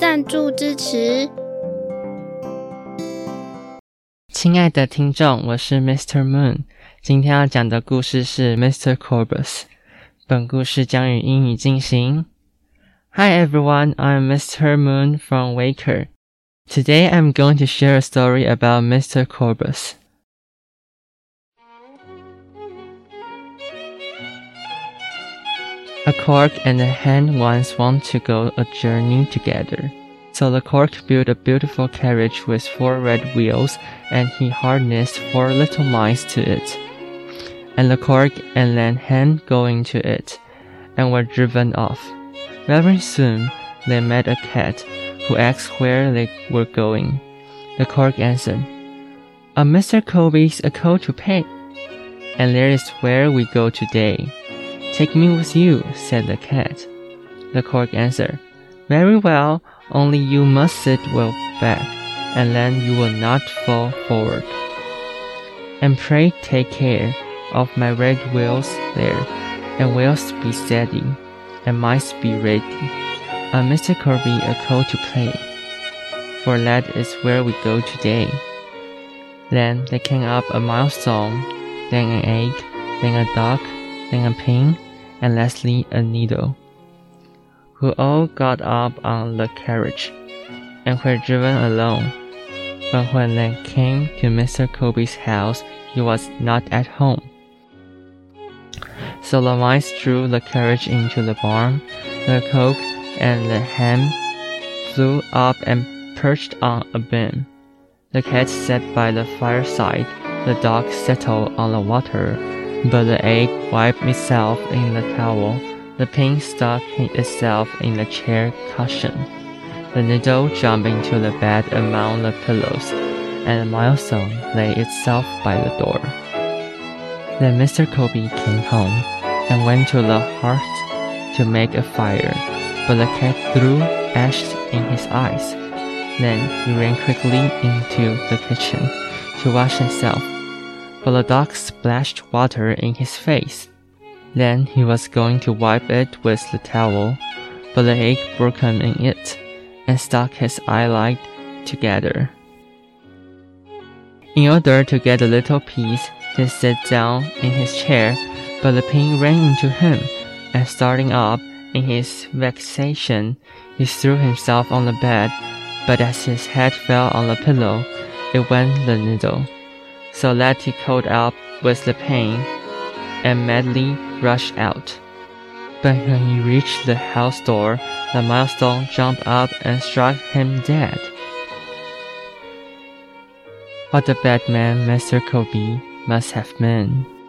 赞助支持。亲爱的听众，我是 Mr. Moon，今天要讲的故事是 Mr. Korbes。本故事将于英语进行。Hi everyone, I'm Mr. Moon from Waker. Today I'm going to share a story about Mr. Korbes. A cork and a hen once want to go a journey together. So the cork built a beautiful carriage with four red wheels, and he harnessed four little mice to it. And the cork and the hen go into it, and were driven off. Very soon they met a cat, who asked where they were going. The cork answered, "A Mr. Korbes a call to pay, and there is where we go today." Take me with you, said the cat. The cork answered, Very well, only you must sit well back, and then you will not fall forward. And pray take care of my red wheels there, and wheels be steady, and mice be ready. A Mr. Korbes a call to play, for that is where we go today. Then they came up a milestone, then an egg, then a duck, then a pin, and lastly a needle, who all got up on the carriage and were driven along. But when they came to Mr. Korbes house, he was not at home. So the mice drew the carriage into the barn. The cock and the hen flew up and perched on a beam. The cat sat by the fireside. The dog settled on the water but the egg wiped itself in the towel. The pin stuck itself in the chair cushion. The needle jumped into the bed among the pillows, and the milestone lay itself by the door. Then Mr. Korbes came home and went to the hearth to make a fire, but the cat threw ashes in his eyes. Then he ran quickly into the kitchen to wash himself but the dog splashed water in his face. Then he was going to wipe it with the towel, but the egg broke him in it and stuck his eyelid together. In order to get a little peace, he sat down in his chair, but the pain ran into him, and starting up in his vexation, he threw himself on the bed, but as his head fell on the pillow, it went the needle so that he caught up with the pain and madly rushed out. But when he reached the house door, the milestone jumped up and struck him dead. What a bad man Mr. Korbes must have been.